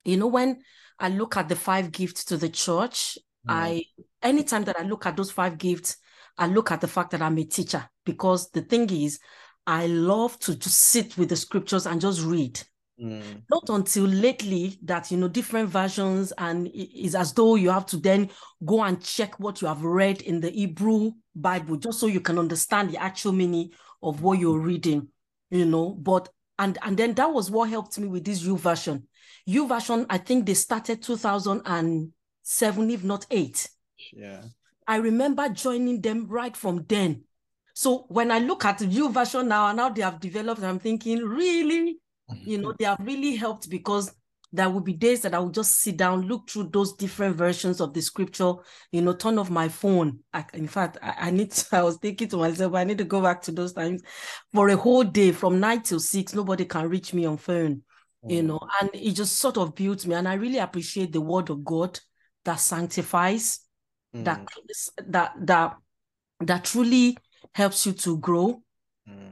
you know, when I look at the five gifts to the church, Mm. I anytime that I look at those five gifts, I look at the fact that I'm a teacher because the thing is, I love to just sit with the scriptures and just read. Mm. Not until lately that you know different versions, and it is as though you have to then go and check what you have read in the Hebrew Bible just so you can understand the actual meaning of what you're reading. You know, but and and then that was what helped me with this YouVersion. U version, I think they started 2007, if not eight. Yeah. I remember joining them right from then. So when I look at the version now, and now they have developed, I'm thinking, really, mm-hmm. you know, they have really helped because there will be days that I will just sit down, look through those different versions of the scripture, you know, turn off my phone. I, in fact, I, I need to, I was thinking to myself, I need to go back to those times for a whole day from nine till six. Nobody can reach me on phone, you mm. know, and it just sort of built me. And I really appreciate the word of God that sanctifies, that mm. that that that truly helps you to grow.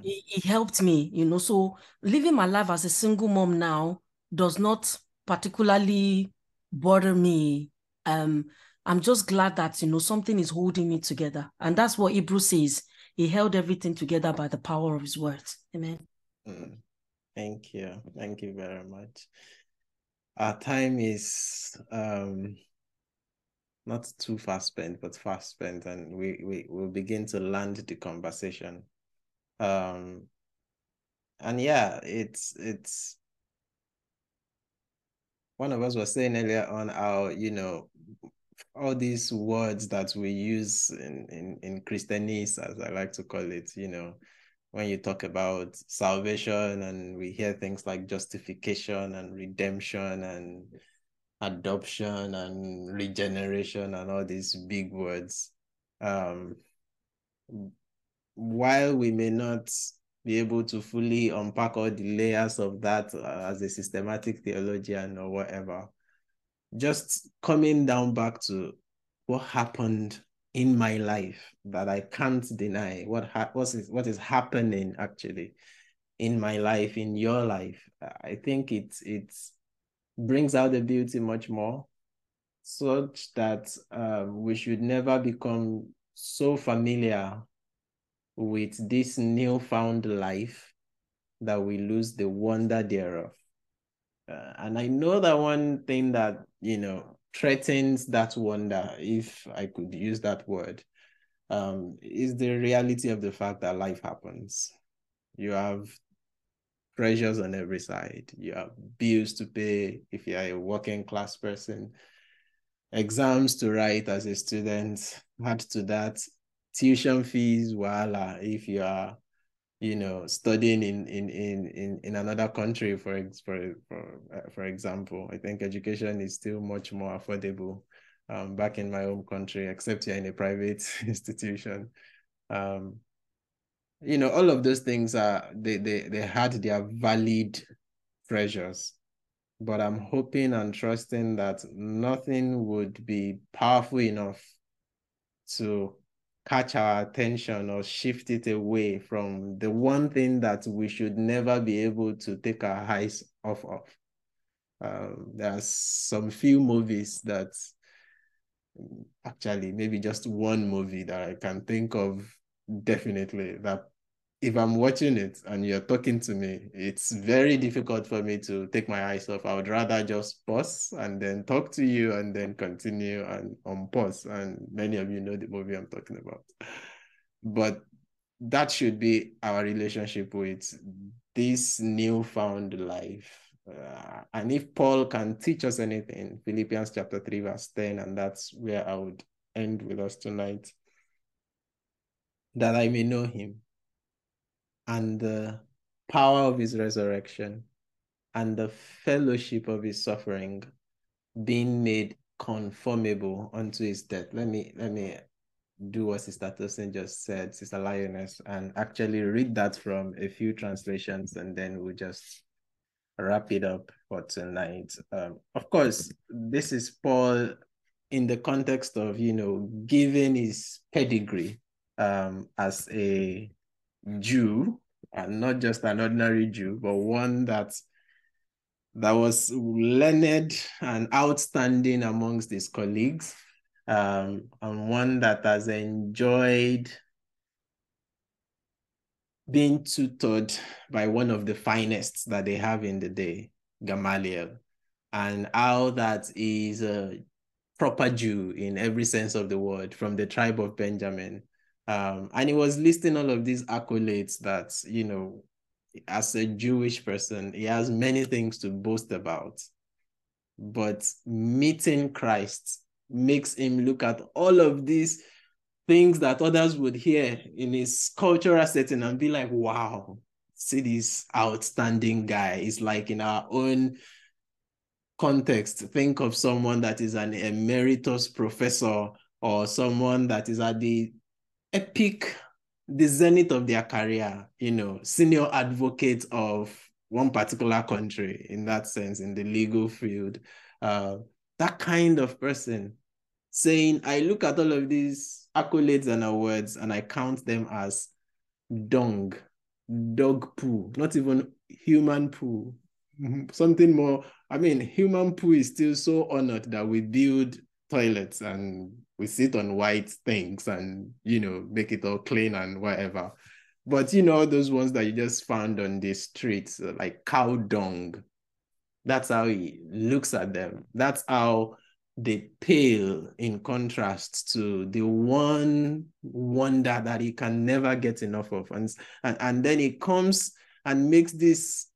It, it helped me, you know. So living my life as a single mom now does not particularly bother me. Um, I'm just glad that you know something is holding me together, and that's what Hebrew says. He held everything together by the power of His words. Amen. Mm. Thank you. Thank you very much. Our time is um not too fast spent, but fast spent, and we we will begin to land the conversation. Um, and yeah, it's it's one of us was saying earlier on how you know all these words that we use in in in Christianese, as I like to call it, you know, when you talk about salvation and we hear things like justification and redemption and adoption and regeneration and all these big words. Um, while we may not be able to fully unpack all the layers of that uh, as a systematic theologian or whatever, just coming down back to what happened in my life that I can't deny, what ha- what is what is happening actually in my life, in your life. I think it's it's brings out the beauty much more, such that um, we should never become so familiar with this newfound life that we lose the wonder thereof. Uh, and I know that one thing that, you know, threatens that wonder, if I could use that word, um, is the reality of the fact that life happens. You have pressures on every side. You have bills to pay if you are a working class person, exams to write as a student, add to that tuition fees, voila, if you are, you know, studying in in in in, in another country, for for for, uh, for example, I think education is still much more affordable um, back in my home country, except you're in a private institution. Um, you know, all of those things are they they they had their valid pressures. But I'm hoping and trusting that nothing would be powerful enough to catch our attention or shift it away from the one thing that we should never be able to take our eyes off of. Um, there are some few movies that actually maybe just one movie that I can think of definitely that if I'm watching it and you're talking to me, it's very difficult for me to take my eyes off. I would rather just pause and then talk to you and then continue and on pause. And many of you know the movie I'm talking about. But that should be our relationship with this newfound life. Uh, and if Paul can teach us anything, Philippians chapter 3, verse 10, and that's where I would end with us tonight, that I may know him and the power of his resurrection and the fellowship of his suffering being made conformable unto his death. Let me let me do what Sister Tosin just said, Sister Lioness, and actually read that from a few translations, and then we'll just wrap it up for tonight. Um, of course, this is Paul in the context of you know giving his pedigree um, as a Jew, and not just an ordinary Jew, but one that that was learned and outstanding amongst his colleagues, um, and one that has enjoyed being tutored by one of the finest that they have in the day, Gamaliel, and how that is a proper Jew in every sense of the word from the tribe of Benjamin. Um, and he was listing all of these accolades that, you know, as a Jewish person, he has many things to boast about. But meeting Christ makes him look at all of these things that others would hear in his cultural setting and be like, wow, see this outstanding guy. It's like in our own context, think of someone that is an emeritus professor or someone that is at the epic, the zenith of their career, you know, senior advocate of one particular country in that sense, in the legal field. Uh, that kind of person saying, I look at all of these accolades and awards and I count them as dung, dog poo, not even human poo, something more. I mean, human poo is still so honored that we build toilets and we sit on white things and, you know, make it all clean and whatever. But, you know, those ones that you just found on the streets, uh, like cow dung, that's how he looks at them. That's how they pale in contrast to the one wonder that he can never get enough of. And, and, and then he comes and makes this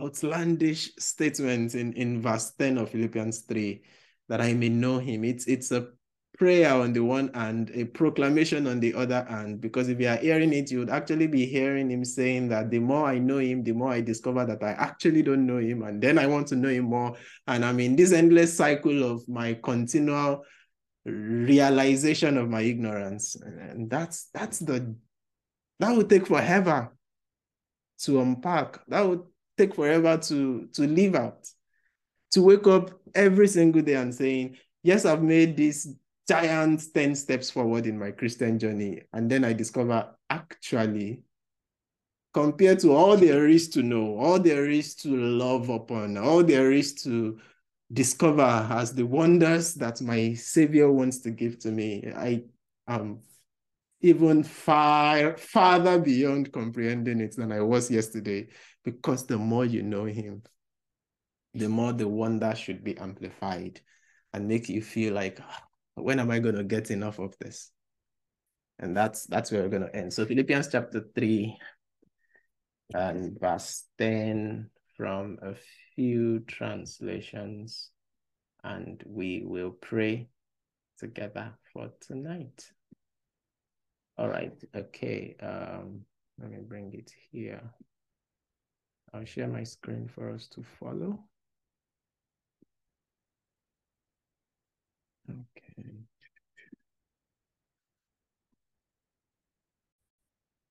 outlandish statement in, in verse 10 of Philippians 3 that I may know him. It's, it's a prayer on the one hand, a proclamation on the other hand, because if you are hearing it, you would actually be hearing him saying that the more I know him, the more I discover that I actually don't know him, and then I want to know him more. And I'm in this endless cycle of my continual realization of my ignorance. And that's that's the that would take forever to unpack. That would take forever to to live out. To wake up every single day and saying, Yes, I've made this giant 10 steps forward in my Christian journey. And then I discover actually, compared to all there is to know, all there is to love upon, all there is to discover as the wonders that my Savior wants to give to me, I am even far farther beyond comprehending it than I was yesterday, because the more you know Him, the more the wonder should be amplified and make you feel like when am I going to get enough of this? And that's that's where we're going to end. So Philippians chapter 3 and verse 10 from a few translations. And we will pray together for tonight. All right. Okay. Um, let me bring it here. I'll share my screen for us to follow.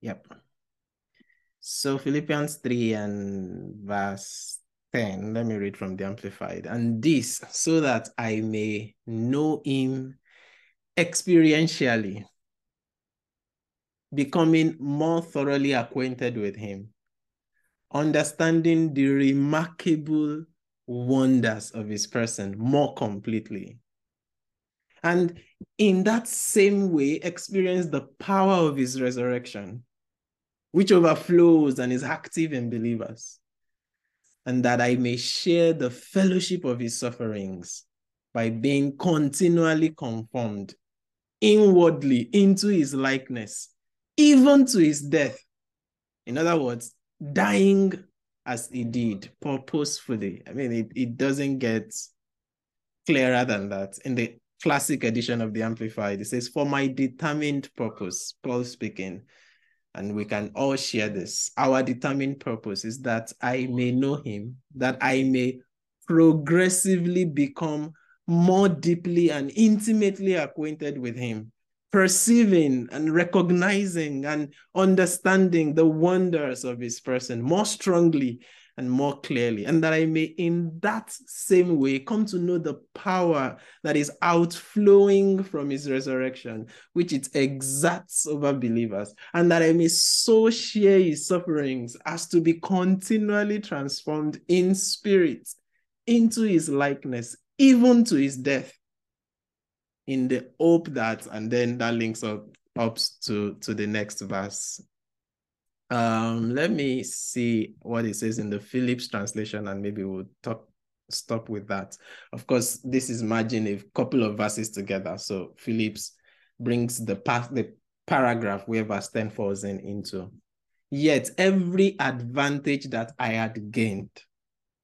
Yep. So Philippians 3 and verse 10, let me read from the Amplified. And this, so that I may know him experientially, becoming more thoroughly acquainted with him, understanding the remarkable wonders of his person more completely and in that same way experience the power of his resurrection, which overflows and is active in believers, and that I may share the fellowship of his sufferings by being continually conformed inwardly into his likeness, even to his death. In other words, dying as he did purposefully. I mean, it, it doesn't get clearer than that. In the classic edition of the Amplified. It says, For my determined purpose, Paul speaking, and we can all share this. Our determined purpose is that I may know him, that I may progressively become more deeply and intimately acquainted with him, perceiving and recognizing and understanding the wonders of his person more strongly and more clearly, and that I may, in that same way, come to know the power that is outflowing from his resurrection, which it exerts over believers, and that I may so share his sufferings as to be continually transformed in spirit into his likeness, even to his death, in the hope that, and then that links up, up to, to the next verse Um, let me see what it says in the Phillips translation, and maybe we'll talk stop with that. Of course, this is merging a couple of verses together. So Phillips brings the path, the paragraph where verse 10 falls in into. Yet every advantage that I had gained,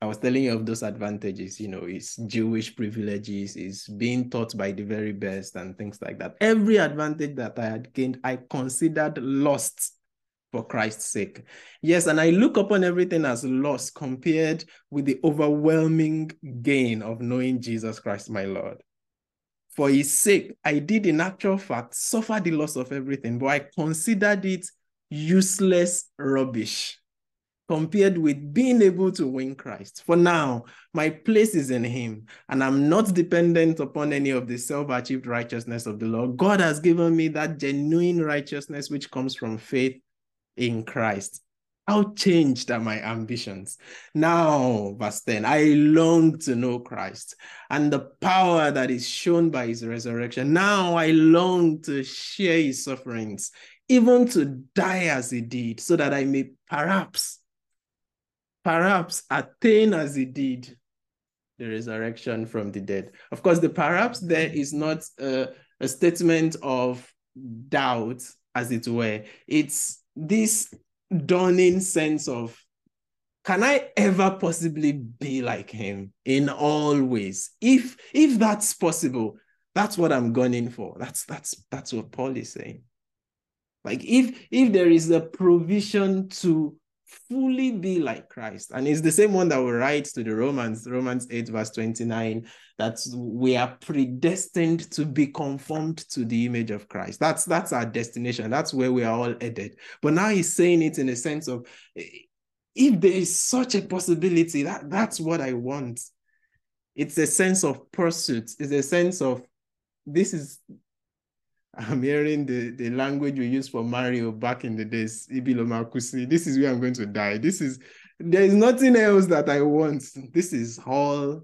I was telling you of those advantages, you know, it's Jewish privileges, is being taught by the very best and things like that. Every advantage that I had gained, I considered lost for Christ's sake. Yes, and I look upon everything as loss compared with the overwhelming gain of knowing Jesus Christ, my Lord. For his sake, I did in actual fact suffer the loss of everything, but I considered it useless rubbish compared with being able to win Christ. For now, my place is in Him, and I'm not dependent upon any of the self achieved righteousness of the law. God has given me that genuine righteousness which comes from faith in Christ. How changed are my ambitions? Now, verse 10, I long to know Christ and the power that is shown by his resurrection. Now I long to share his sufferings, even to die as he did, so that I may perhaps, perhaps attain as he did the resurrection from the dead. Of course, the perhaps there is not a, a statement of doubt, as it were. It's this dawning sense of can I ever possibly be like him in all ways? If if that's possible, that's what I'm gunning for. That's that's that's what Paul is saying. Like if if there is a provision to fully be like Christ. And it's the same one that we write to the Romans, Romans 8, verse 29, that we are predestined to be conformed to the image of Christ. That's that's our destination. That's where we are all headed. But now he's saying it in a sense of if there is such a possibility, that, that's what I want. It's a sense of pursuit, it's a sense of this is I'm hearing the, the language we used for Mario back in the days, Ibilomakusi. This is where I'm going to die. This is there is nothing else that I want. This is all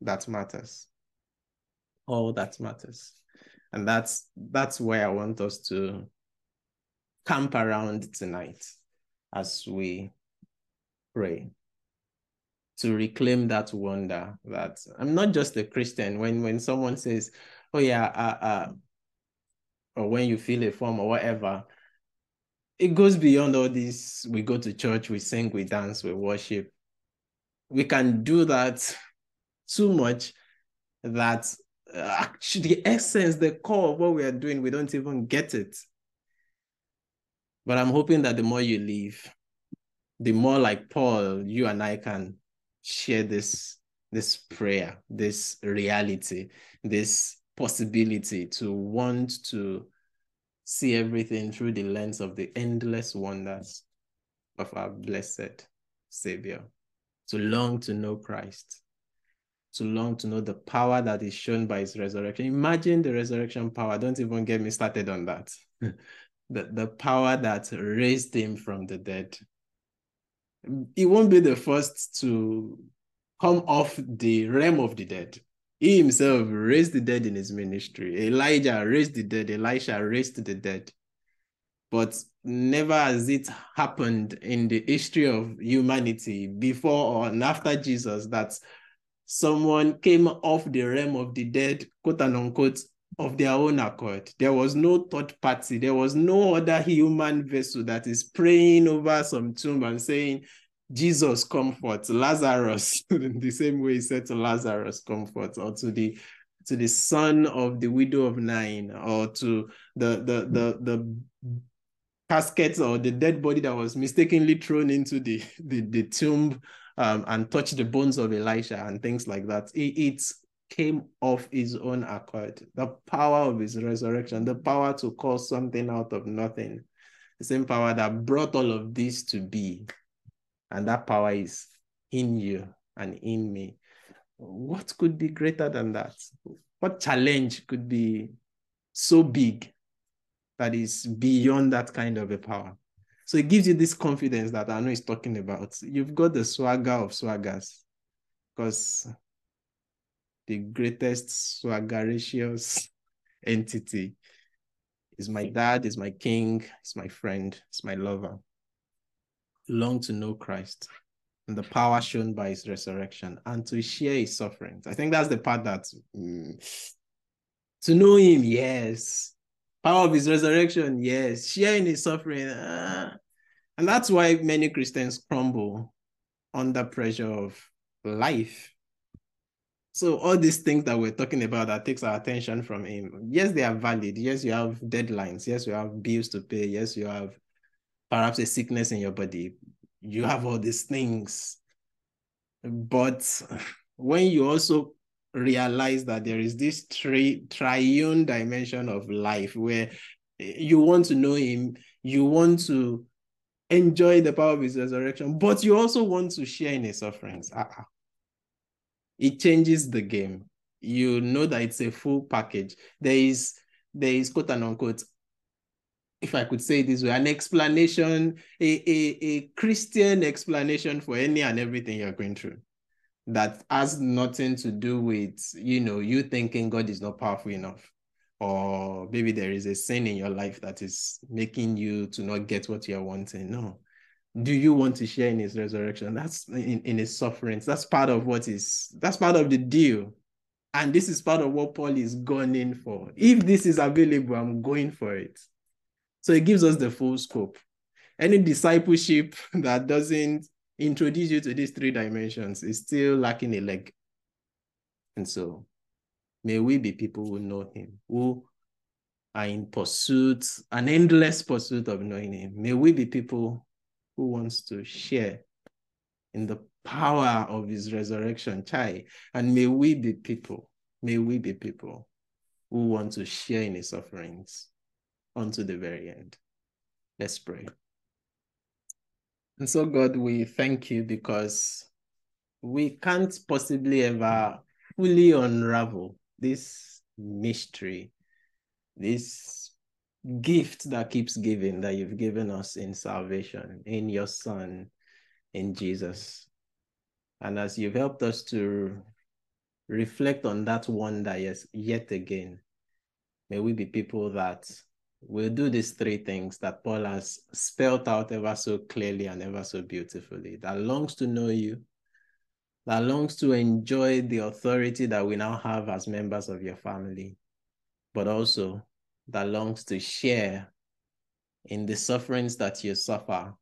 that matters. All that matters. And that's that's where I want us to camp around tonight as we pray to reclaim that wonder that I'm not just a Christian. When when someone says, "Oh yeah, uh, uh, or when you feel a form or whatever, it goes beyond all this. We go to church, we sing, we dance, we worship. We can do that too much that uh, actually the essence, the core of what we are doing, we don't even get it. But I'm hoping that the more you leave, the more like Paul, you and I can share this this prayer, this reality, this possibility to want to see everything through the lens of the endless wonders of our blessed Savior, to long to know Christ, to long to know the power that is shown by his resurrection. Imagine the resurrection power. Don't even get me started on that. the, the power that raised him from the dead. He won't be the first to come off the realm of the dead. He himself raised the dead in his ministry. Elijah raised the dead. Elisha raised the dead. But never has it happened in the history of humanity before or after Jesus that someone came off the realm of the dead, quote and unquote, of their own accord. There was no third party. There was no other human vessel that is praying over some tomb and saying, Jesus comfort Lazarus in the same way he said to Lazarus comfort or to the to the son of the widow of Nain or to the the the the casket or the dead body that was mistakenly thrown into the the, the tomb um, and touched the bones of Elisha and things like that. It, it came of his own accord. The power of his resurrection, the power to cause something out of nothing, the same power that brought all of this to be and that power is in you and in me. What could be greater than that? What challenge could be so big that is beyond that kind of a power? So it gives you this confidence that I know he's talking about. You've got the swagger of swaggers because the greatest swaggeracious entity is my dad, is my king, is my friend, is my lover. Long to know Christ and the power shown by his resurrection and to share his sufferings. I think that's the part that mm, to know him, yes. Power of his resurrection, yes. Sharing his suffering. Uh, and that's why many Christians crumble under pressure of life. So all these things that we're talking about that takes our attention from him, yes, they are valid. Yes, you have deadlines. Yes, you have bills to pay. Yes, you have perhaps a sickness in your body. You have all these things. But when you also realize that there is this tri- triune dimension of life where you want to know him, you want to enjoy the power of his resurrection, but you also want to share in his sufferings. Uh-uh. It changes the game. You know that it's a full package. There is there is quote and unquote, if I could say this way, an explanation, a, a, a Christian explanation for any and everything you're going through that has nothing to do with, you know, you thinking God is not powerful enough or maybe there is a sin in your life that is making you to not get what you're wanting. No. Do you want to share in his resurrection? That's in, in his sufferings. That's part of what is that's part of the deal. And this is part of what Paul is going in for. If this is available, I'm going for it. So it gives us the full scope. Any discipleship that doesn't introduce you to these three dimensions is still lacking a leg. And so May we be people who know him, who are in pursuit, an endless pursuit of knowing him. May we be people who wants to share in the power of his resurrection, Chai. And may we be people, may we be people who want to share in his sufferings unto the very end. Let's pray. And so, God, we thank you because we can't possibly ever fully unravel this mystery, this gift that keeps giving that you've given us in salvation, in your Son, in Jesus. And as you've helped us to reflect on that wonder yes, yet again, may we be people that will do these three things that Paul has spelled out ever so clearly and ever so beautifully that longs to know you, that longs to enjoy the authority that we now have as members of your family, but also that longs to share in the sufferings that you suffer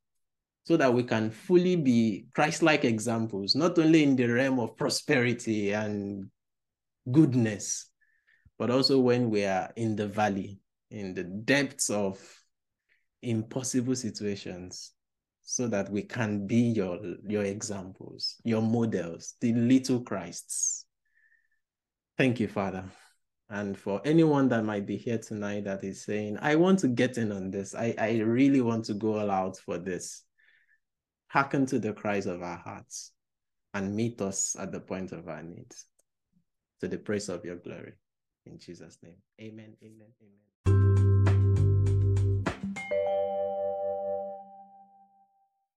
so that we can fully be Christ-like examples, not only in the realm of prosperity and goodness, but also when we are in the valley, in the depths of impossible situations, so that we can be your, your examples, your models, the little Christs. Thank you, Father. And for anyone that might be here tonight that is saying, I want to get in on this, I, I really want to go all out for this, hearken to the cries of our hearts and meet us at the point of our needs to the praise of your glory. In Jesus' name, amen, amen, amen.